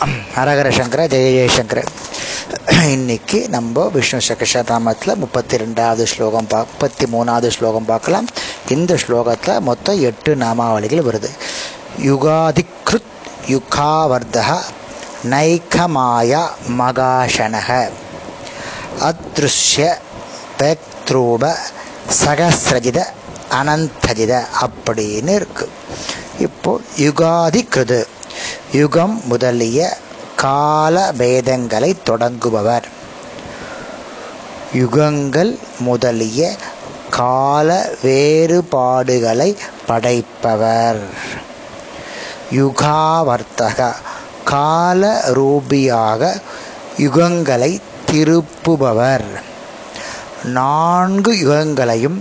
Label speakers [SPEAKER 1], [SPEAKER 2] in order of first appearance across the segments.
[SPEAKER 1] ஹரஹர சங்கர ஜெய ஜெயசங்கர இன்னைக்கு நம்ம விஷ்ணு சகசநாமத்தில் முப்பத்தி ரெண்டாவது ஸ்லோகம் பா முப்பத்தி மூணாவது ஸ்லோகம் பார்க்கலாம். இந்த ஸ்லோகத்தில் மொத்தம் எட்டு நாமாவளிகள் வருது. யுகாதிக்ருத் யுகாவர்தக நைகமாயா மகாஷனக அத்ருஷ்ய பேக்த்ரூப சகசிரஜித அனந்தஜித அப்படின்னு இருக்கு. இப்போ யுகாதி கிருது யுகம் முதலிய கால பேதங்களை தொடங்குபவர். யுகங்கள் முதலிய கால வேறுபாடுகளை படைப்பவர். யுகாவர்த்தக கால ரூபியாக யுகங்களை திருப்புபவர். நான்கு யுகங்களையும்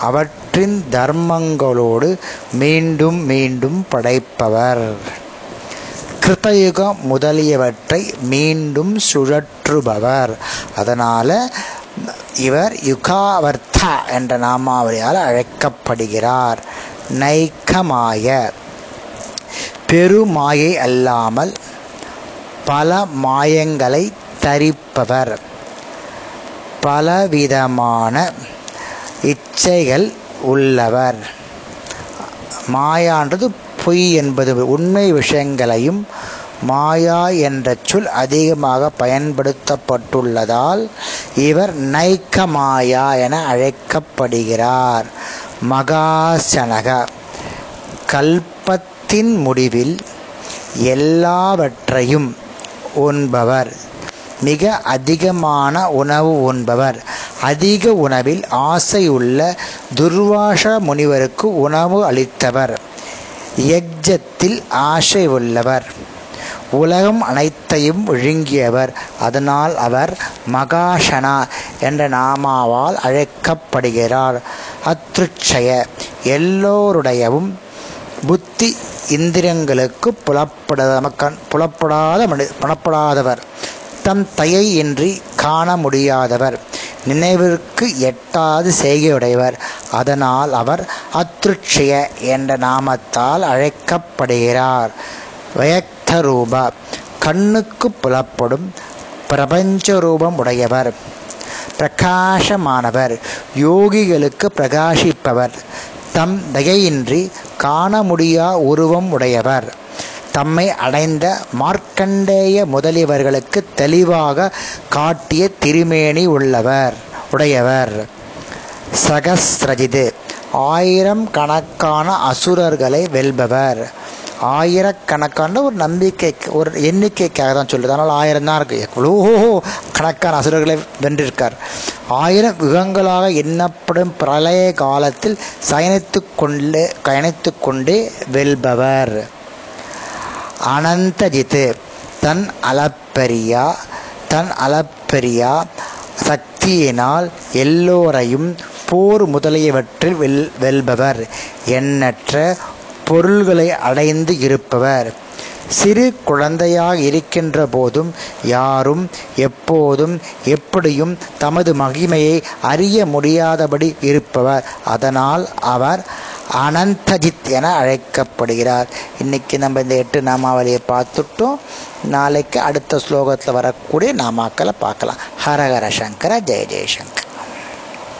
[SPEAKER 1] அவற்றின் தர்மங்களோடு மீண்டும் மீண்டும் படைப்பவர். கிருபயுகம் முதலியவற்றை மீண்டும் சுழற்றுபவர். அதனால் இவர் யுகாவர்த்தா என்ற நாமாவளியால் அழைக்கப்படுகிறார். நைக்கமாய. பெருமாயை அல்லாமல் பல மாயங்களை தரிப்பவர். பலவிதமான இச்சைகள் உள்ளவர். மாயான்றது பொய் என்பது உண்மை விஷயங்களையும் மாயா என்ற சொல் அதிகமாக பயன்படுத்தப்பட்டுள்ளதால் இவர் நைக்க மாயா என அழைக்கப்படுகிறார். மகாசனக. கல்பத்தின் முடிவில் எல்லாவற்றையும் உண்பவர். மிக அதிகமான உணவு உண்பவர். அதிக உணவில் ஆசை உள்ள துர்வாச முனிவருக்கு உணவு அளித்தவர். யஜ்ஜத்தில் ஆசை உள்ளவர் உலகம் அனைத்தையும் விழுங்கியவர். அதனால் அவர் மகாஷனா என்ற நாமாவால் அழைக்கப்படுகிறார். அத்ருட்சய எல்லோருடையவும் புத்தி இந்திரங்களுக்கு புலப்படாத புலப்படாத மனி புலப்படாதவர். தம் தயை இன்றி காண முடியாதவர். நினைவிற்கு எட்டாது செய்கையுடையவர். அதனால் அவர் அத்ருட்சய என்ற நாமத்தால் அழைக்கப்படுகிறார். வயக்த ரூபா கண்ணுக்கு புலப்படும் பிரபஞ்ச ரூபம் உடையவர் பிரகாசமானவர் யோகிகளுக்கு பிரகாசிப்பவர் தம் தயையின்றி காண முடியா உருவம் உடையவர் தம்மை அடைந்த மார்க்கண்டேய முதலியவர்களுக்கு தெளிவாக காட்டிய திருமேனி உள்ளவர் உடையவர். சகஸ்ரஜிது ஆயிரம் கணக்கான அசுரர்களை வெல்பவர். ஆயிரக்கணக்கான ஒரு நம்பிக்கை ஒரு எண்ணிக்கைக்காக தான் சொல்லுது அதனால் ஆயிரம் தான் இருக்குது எவ்வளோ கணக்கான அசுரர்களை வென்றிருக்கார். ஆயிரம் யுகங்களாக எண்ணப்படும் பிரளய காலத்தில் சயனித்து கொண்டு கயணித்து கொண்டே வெல்பவர். அனந்தஜித்து தன் அலப்பெரியா தன் அலப்பெரியா சக்தியினால் எல்லோரையும் போர் முதலியவற்றில் வெல் வெல்பவர். எண்ணற்ற பொருள்களை அடைந்து இருப்பவர். சிறு குழந்தையாக இருக்கின்ற போதும் யாரும் எப்போதும் எப்படியும் தமது மகிமையை அறிய முடியாதபடி இருப்பவர். அதனால் அவர் அனந்தஜித் என அழைக்கப்படுகிறார். இன்னைக்கு நம்ம இந்த எட்டு நாமாவளியை பார்த்துட்டோம். நாளைக்கு அடுத்த ஸ்லோகத்தில் வரக்கூடிய நாமாக்களை பார்க்கலாம். ஹரஹர சங்கர ஜெய ஜெயசங்கர்